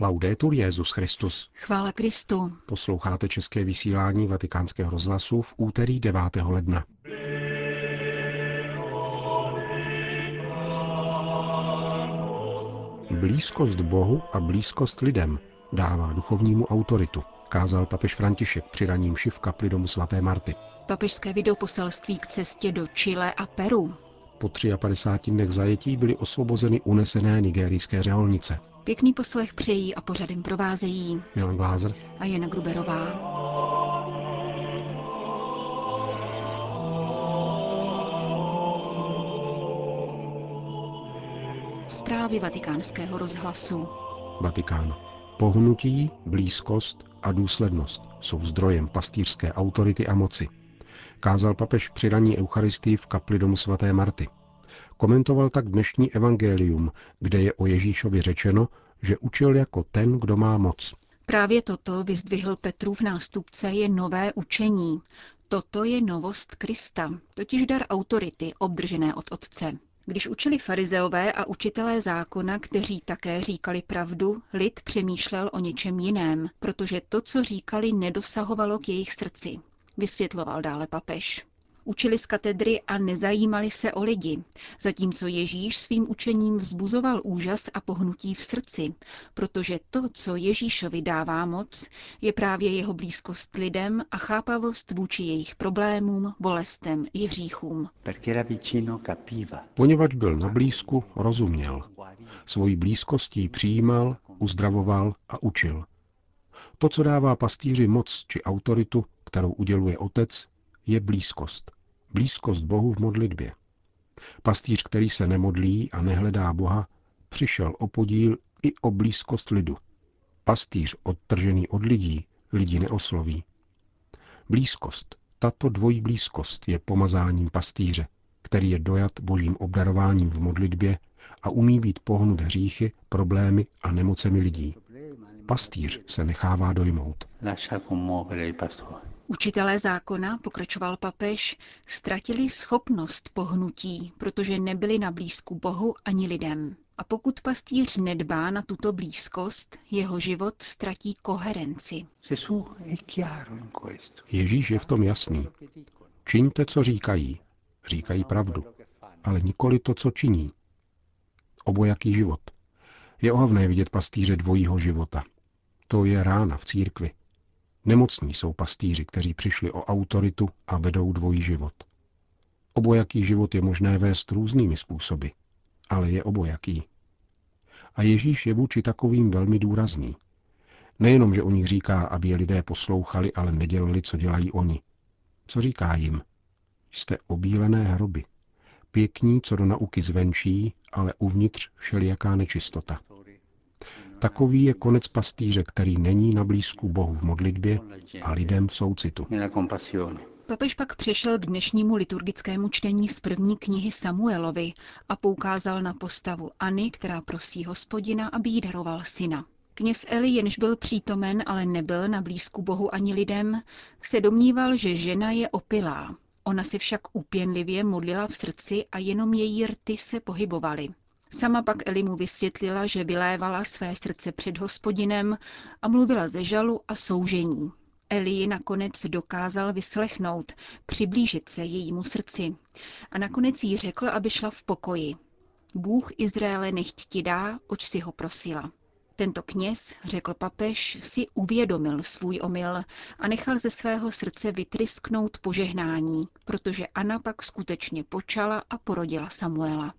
Laudetur Jezus Christus. Chvála Kristu. Posloucháte české vysílání Vatikánského rozhlasu v úterý 9. ledna. Blízkost Bohu a blízkost lidem dává duchovnímu autoritu, kázal papež František při raním v kapli domu svaté Marty. Papežské videoposelství k cestě do Chile a Peru. Po 53 dnech zajetí byly osvobozeny unesené nigerijské řeholnice. Pěkný poslech přejí a pořadem provázejí Milan Glázer a Jana Gruberová. Zprávy vatikánského rozhlasu. Vatikán. Pohnutí, blízkost a důslednost jsou zdrojem pastýřské autority a moci. Kázal papež při raní Eucharistii v kapli domu svaté Marty. Komentoval tak dnešní evangelium, kde je o Ježíšovi řečeno, že učil jako ten, kdo má moc. Právě toto vyzdvihl Petrův nástupce je nové učení. Toto je novost Krista, totiž dar autority obdržené od Otce. Když učili farizeové a učitelé zákona, kteří také říkali pravdu, lid přemýšlel o něčem jiném, protože to, co říkali, nedosahovalo k jejich srdci. Vysvětloval dále papež. Učili z katedry a nezajímali se o lidi, zatímco Ježíš svým učením vzbuzoval úžas a pohnutí v srdci, protože to, co Ježíšovi dává moc, je právě jeho blízkost lidem a chápavost vůči jejich problémům, bolestem i hříchům. Poněvadž byl na blízku, rozuměl. Svojí blízkostí přijímal, uzdravoval a učil. To, co dává pastýři moc či autoritu, kterou uděluje otec, je blízkost. Blízkost Bohu v modlitbě. Pastýř, který se nemodlí a nehledá Boha, přišel o podíl i o blízkost lidu. Pastýř odtržený od lidí lidi neosloví. Blízkost, tato dvojí blízkost je pomazáním pastýře, který je dojat božím obdarováním v modlitbě a umí být pohnut hříchy, problémy a nemocemi lidí. Pastýř se nechává dojmout. Učitelé zákona, pokračoval papež, ztratili schopnost pohnutí, protože nebyli na blízku Bohu ani lidem. A pokud pastýř nedbá na tuto blízkost, jeho život ztratí koherenci. Ježíš je v tom jasný. Čiňte, co říkají. Říkají pravdu. Ale nikoli to, co činí. Obojaký život. Je ohavné vidět pastýře dvojího života. To je rána v církvi. Nemocní jsou pastýři, kteří přišli o autoritu a vedou dvojí život. Obojaký život je možné vést různými způsoby, ale je obojaký. A Ježíš je vůči takovým velmi důrazný. Nejenom, že o nich říká, aby je lidé poslouchali, ale nedělali, co dělají oni. Co říká jim? Jste obílené hroby. Pěkní, co do nauky zvenčí, ale uvnitř všelijaká nečistota. Takový je konec pastýře, který není na blízku Bohu v modlitbě a lidem v soucitu. Papež pak přešel k dnešnímu liturgickému čtení z první knihy Samuelovi a poukázal na postavuAny, která prosí hospodina, aby jí daroval syna. Kněz Eli, jenž byl přítomen, ale nebyl na blízku Bohu ani lidem, se domníval, že žena je opilá. Ona si však úpěnlivě modlila v srdci a jenom její rty se pohybovaly. Sama pak Eli mu vysvětlila, že vylévala své srdce před hospodinem a mluvila ze žalu a soužení. Eli ji nakonec dokázal vyslechnout, přiblížit se jejímu srdci. A nakonec jí řekl, aby šla v pokoji. Bůh Izraele nechť ti dá, oč si ho prosila. Tento kněz, řekl papež, si uvědomil svůj omyl a nechal ze svého srdce vytrysknout požehnání, protože Anna pak skutečně počala a porodila Samuela.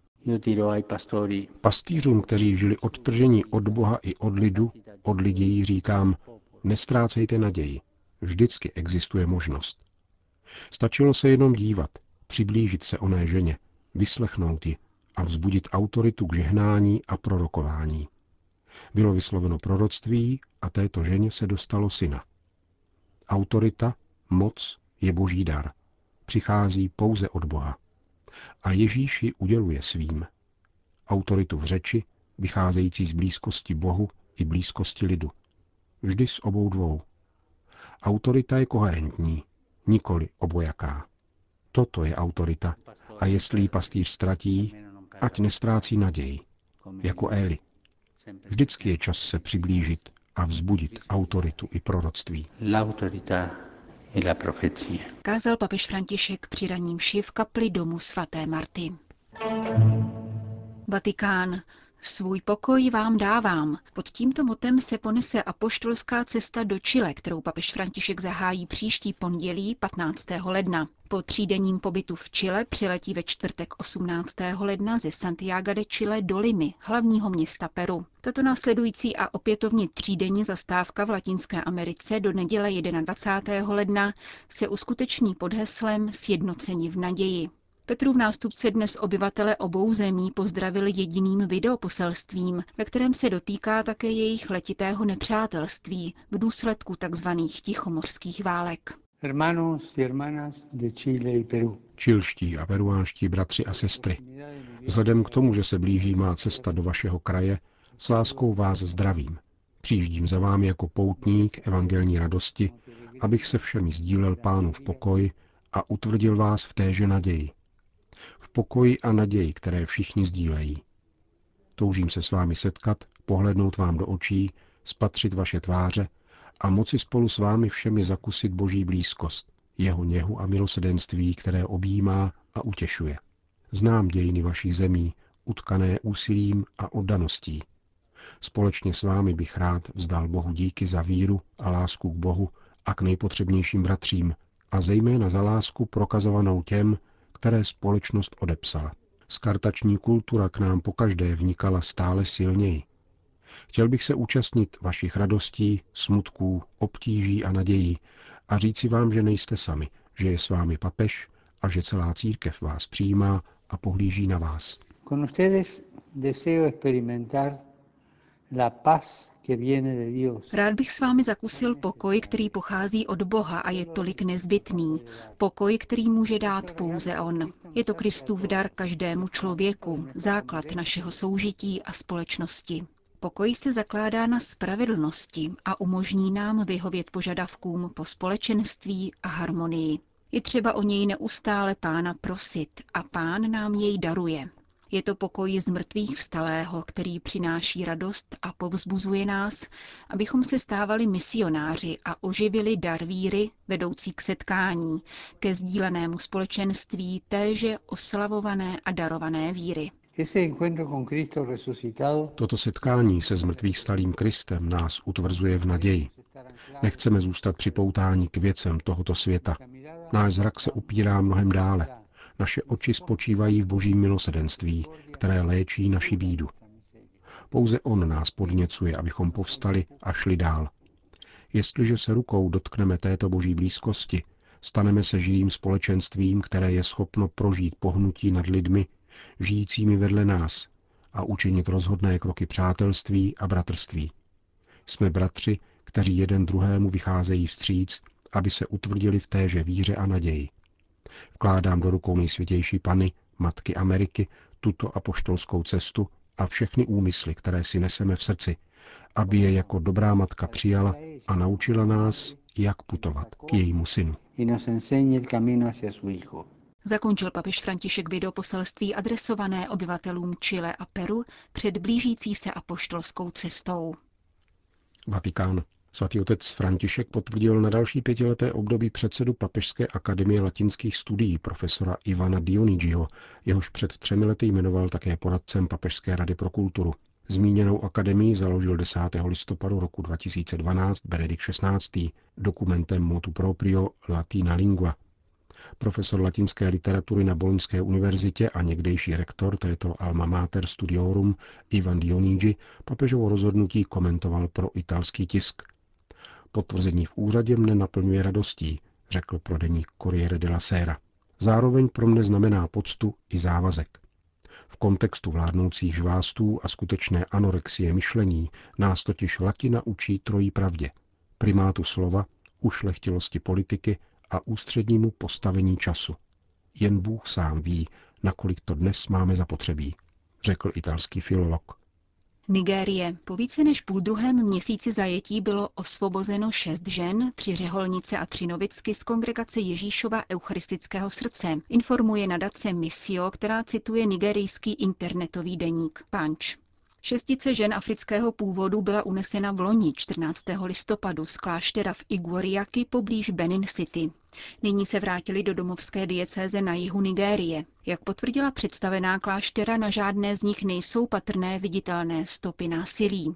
Pastýřům, kteří žili odtržení od Boha i od lidu, od lidí říkám, nestrácejte naději. Vždycky existuje možnost. Stačilo se jenom dívat, přiblížit se oné ženě, vyslechnout ji a vzbudit autoritu k žehnání a prorokování. Bylo vysloveno proroctví a této ženě se dostalo syna. Autorita, moc je boží dar. Přichází pouze od Boha a Ježíš ji uděluje svým. Autoritu v řeči, vycházející z blízkosti Bohu i blízkosti lidu. Vždy s obou dvou. Autorita je koherentní, nikoli obojaká. Toto je autorita a jestli ji pastýř ztratí, ať nestrácí naději, jako Eli. Vždycky je čas se přiblížit a vzbudit autoritu i proroctví. Kázal papež František při raním v kapli domu svaté Marty. Vatikán. Svůj pokoj vám dávám. Pod tímto motem se ponese apoštolská cesta do Chile, kterou papež František zahájí příští pondělí 15. ledna. Po třídenním pobytu v Chile přiletí ve čtvrtek 18. ledna ze Santiago de Chile do Limy, hlavního města Peru. Tato následující a opětovně třídenní zastávka v Latinské Americe do neděle 21. ledna se uskuteční pod heslem Sjednocení v naději. Petrův nástupce dnes obyvatele obou zemí pozdravil jediným videoposelstvím, ve kterém se dotýká také jejich letitého nepřátelství v důsledku tzv. tichomořských válek. Čilští a peruánští bratři a sestry, vzhledem k tomu, že se blíží má cesta do vašeho kraje, s láskou vás zdravím. Přijíždím za vámi jako poutník evangelní radosti, abych se všemi sdílel pánu v pokoji a utvrdil vás v téže naději v pokoji a naději, které všichni sdílejí. Toužím se s vámi setkat, pohlednout vám do očí, spatřit vaše tváře a moci spolu s vámi všemi zakusit boží blízkost, jeho něhu a milosedenství, které objímá a utěšuje. Znám dějiny vašich zemí, utkané úsilím a oddaností. Společně s vámi bych rád vzdal Bohu díky za víru a lásku k Bohu a k nejpotřebnějším bratřím, a zejména za lásku prokazovanou těm, které společnost odepsala. Skartační kultura k nám pokaždé vnikala stále silněji. Chtěl bych se účastnit vašich radostí, smutků, obtíží a nadějí a říci vám, že nejste sami, že je s vámi papež a že celá církev vás přijímá a pohlíží na vás. Con ustedes deseo experimentar la paz Rád bych s vámi zakusil pokoj, který pochází od Boha a je tolik nezbytný. Pokoj, který může dát pouze On. Je to Kristův dar každému člověku, základ našeho soužití a společnosti. Pokoj se zakládá na spravedlnosti a umožní nám vyhovět požadavkům po společenství a harmonii. Je třeba o něj neustále pána prosit a pán nám jej daruje. Je to pokoj z mrtvých vstalého, který přináší radost a povzbuzuje nás, abychom se stávali misionáři a oživili dar víry, vedoucí k setkání, ke sdílenému společenství téže oslavované a darované víry. Toto setkání se zmrtvých stalým Kristem nás utvrzuje v naději. Nechceme zůstat připoutáni k věcem tohoto světa. Náš zrak se upírá mnohem dále. Naše oči spočívají v božím milosedenství, které léčí naši bídu. Pouze On nás podněcuje, abychom povstali a šli dál. Jestliže se rukou dotkneme této boží blízkosti, staneme se živým společenstvím, které je schopno prožít pohnutí nad lidmi, žijícími vedle nás a učinit rozhodné kroky přátelství a bratrství. Jsme bratři, kteří jeden druhému vycházejí vstříc, aby se utvrdili v téže víře a naději. Vkládám do rukou nejsvětější Pany, Matky Ameriky, tuto apoštolskou cestu a všechny úmysly, které si neseme v srdci, aby je jako dobrá matka přijala a naučila nás, jak putovat k jejímu synu. Zakončil papež František videoposelství adresované obyvatelům Chile a Peru před blížící se apoštolskou cestou. Vatikán. Svatý otec František potvrdil na další pětileté období předsedu Papežské akademie latinských studií profesora Ivana Dionigiho, jehož před třemi lety jmenoval také poradcem Papežské rady pro kulturu. Zmíněnou akademii založil 10. listopadu roku 2012 Benedikt XVI. dokumentem motu proprio Latina lingua. Profesor latinské literatury na Boloňské univerzitě a někdejší rektor této alma mater studiorum Ivan Dionigi papežovo rozhodnutí komentoval pro italský tisk – Potvrzení v úřadě mne naplňuje radostí, řekl pro deník Corriere della Sera. Zároveň pro mne znamená poctu i závazek. V kontextu vládnoucích žvástů a skutečné anorexie myšlení nás totiž latina učí trojí pravdě. Primátu slova, ušlechtilosti politiky a ústřednímu postavení času. Jen Bůh sám ví, nakolik to dnes máme zapotřebí, řekl italský filolog. Nigérie. Po více než půl druhém měsíci zajetí bylo osvobozeno šest žen, tři řeholnice a tři novicky z kongregace Ježíšova eucharistického srdce, informuje nadace Misio, která cituje nigerijský internetový deník Punch. Šestice žen afrického původu byla unesena v loni 14. listopadu z kláštera v Iguoriaki poblíž Benin City. Nyní se vrátili do domovské diecéze na jihu Nigérie. Jak potvrdila představená kláštera, na žádné z nich nejsou patrné viditelné stopy násilí.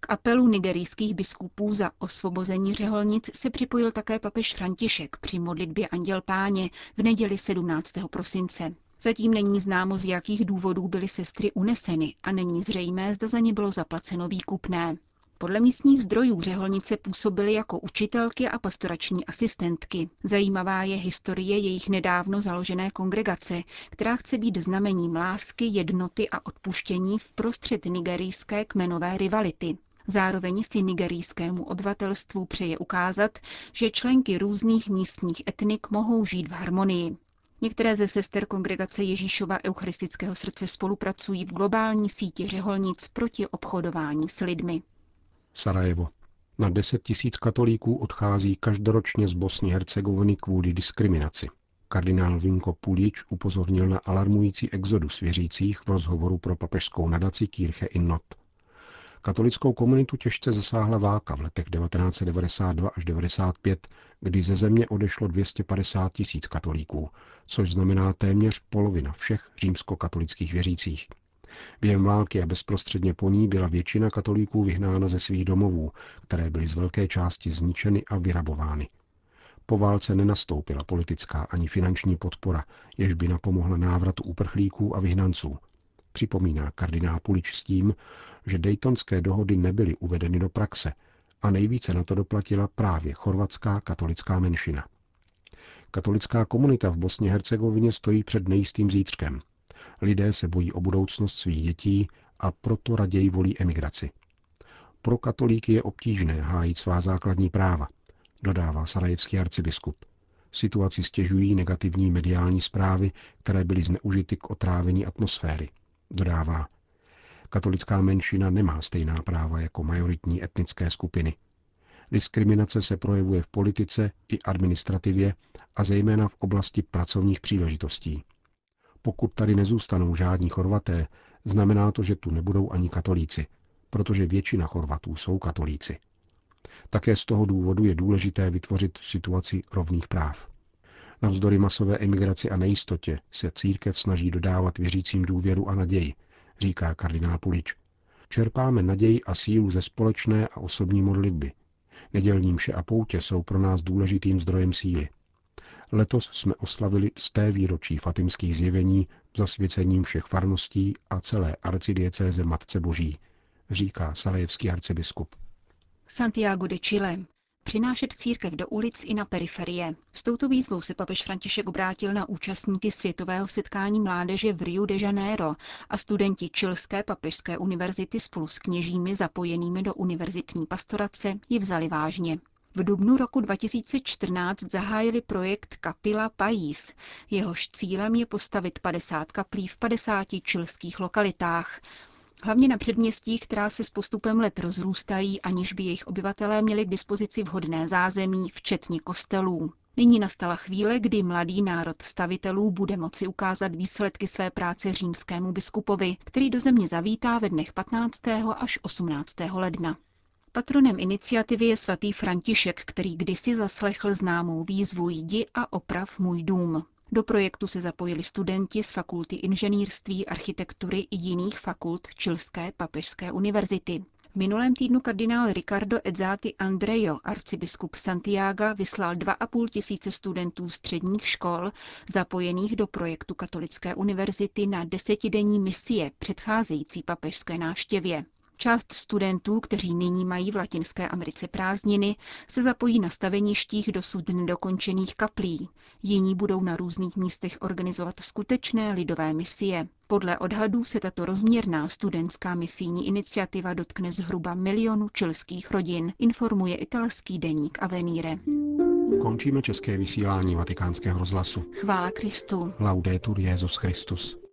K apelu nigerijských biskupů za osvobození řeholnic se připojil také papež František při modlitbě Anděl Páně v neděli 17. prosince. Zatím není známo, z jakých důvodů byly sestry uneseny a není zřejmé, zda za ně bylo zaplaceno výkupné. Podle místních zdrojů řeholnice působily jako učitelky a pastorační asistentky. Zajímavá je historie jejich nedávno založené kongregace, která chce být znamením lásky, jednoty a odpuštění v prostřed nigerijské kmenové rivality. Zároveň si nigerijskému obyvatelstvu přeje ukázat, že členky různých místních etnik mohou žít v harmonii. Některé ze sester kongregace Ježíšova Eucharistického srdce spolupracují v globální síti řeholnic proti obchodování s lidmi. Sarajevo. Na 10 tisíc katolíků odchází každoročně z Bosny Hercegoviny kvůli diskriminaci. Kardinál Vinko Pulič upozornil na alarmující exodus věřících v rozhovoru pro papežskou nadaci Kirche in Not. Katolickou komunitu těžce zasáhla válka v letech 1992 až 1995, kdy ze země odešlo 250 tisíc katolíků, což znamená téměř polovina všech římskokatolických věřících. Během války a bezprostředně po ní byla většina katolíků vyhnána ze svých domovů, které byly z velké části zničeny a vyrabovány. Po válce nenastoupila politická ani finanční podpora, jež by napomohla návratu uprchlíků a vyhnanců. Připomíná kardinál Pulič s tím, že Daytonské dohody nebyly uvedeny do praxe a nejvíce na to doplatila právě chorvatská katolická menšina. Katolická komunita v Bosně Hercegovině stojí před nejistým zítřkem. Lidé se bojí o budoucnost svých dětí a proto raději volí emigraci. Pro katolíky je obtížné hájit svá základní práva, dodává sarajevský arcibiskup. Situaci stěžují negativní mediální zprávy, které byly zneužity k otrávení atmosféry. Dodává, Katolická menšina nemá stejná práva jako majoritní etnické skupiny. Diskriminace se projevuje v politice i administrativě a zejména v oblasti pracovních příležitostí. Pokud tady nezůstanou žádní Chorvaté, znamená to, že tu nebudou ani katolíci, protože většina Chorvatů jsou katolíci. Také z toho důvodu je důležité vytvořit situaci rovných práv. Navzdory masové emigraci a nejistotě se církev snaží dodávat věřícím důvěru a naději, říká kardinál Pulič. Čerpáme naději a sílu ze společné a osobní modlitby. Nedělní mše a poutě jsou pro nás důležitým zdrojem síly. Letos jsme oslavili z té výročí fatimských zjevení zasvěcením všech farností a celé arcidiecéze Matce Boží, říká salajevský arcibiskup. Santiago de Chile. Přinášet církev do ulic i na periferie. S touto výzvou se papež František obrátil na účastníky světového setkání mládeže v Rio de Janeiro a studenti Čilské papežské univerzity spolu s kněžími zapojenými do univerzitní pastorace ji vzali vážně. V dubnu roku 2014 zahájili projekt Kapila Pajís. Jehož cílem je postavit 50 kaplí v 50 čilských lokalitách. Hlavně na předměstích, která se s postupem let rozrůstají, aniž by jejich obyvatelé měli k dispozici vhodné zázemí, včetně kostelů. Nyní nastala chvíle, kdy mladý národ stavitelů bude moci ukázat výsledky své práce římskému biskupovi, který do země zavítá ve dnech 15. až 18. ledna. Patronem iniciativy je svatý František, který kdysi zaslechl známou výzvu Jdi a oprav můj dům. Do projektu se zapojili studenti z fakulty inženýrství, architektury i jiných fakult Čilské papežské univerzity. V minulém týdnu kardinál Ricardo Edzati Andrejo, arcibiskup Santiago, vyslal 2,5 tisíce studentů středních škol zapojených do projektu Katolické univerzity na desetidenní misie předcházející papežské návštěvě. Část studentů, kteří nyní mají v Latinské Americe prázdniny, se zapojí na staveništích dosud nedokončených kaplí. Jiní budou na různých místech organizovat skutečné lidové misie. Podle odhadů se tato rozměrná studentská misijní iniciativa dotkne zhruba milionu čilských rodin, informuje italský deník Avenire. Končíme české vysílání vatikánského rozhlasu. Chvála Kristu. Laudetur Jezus Christus.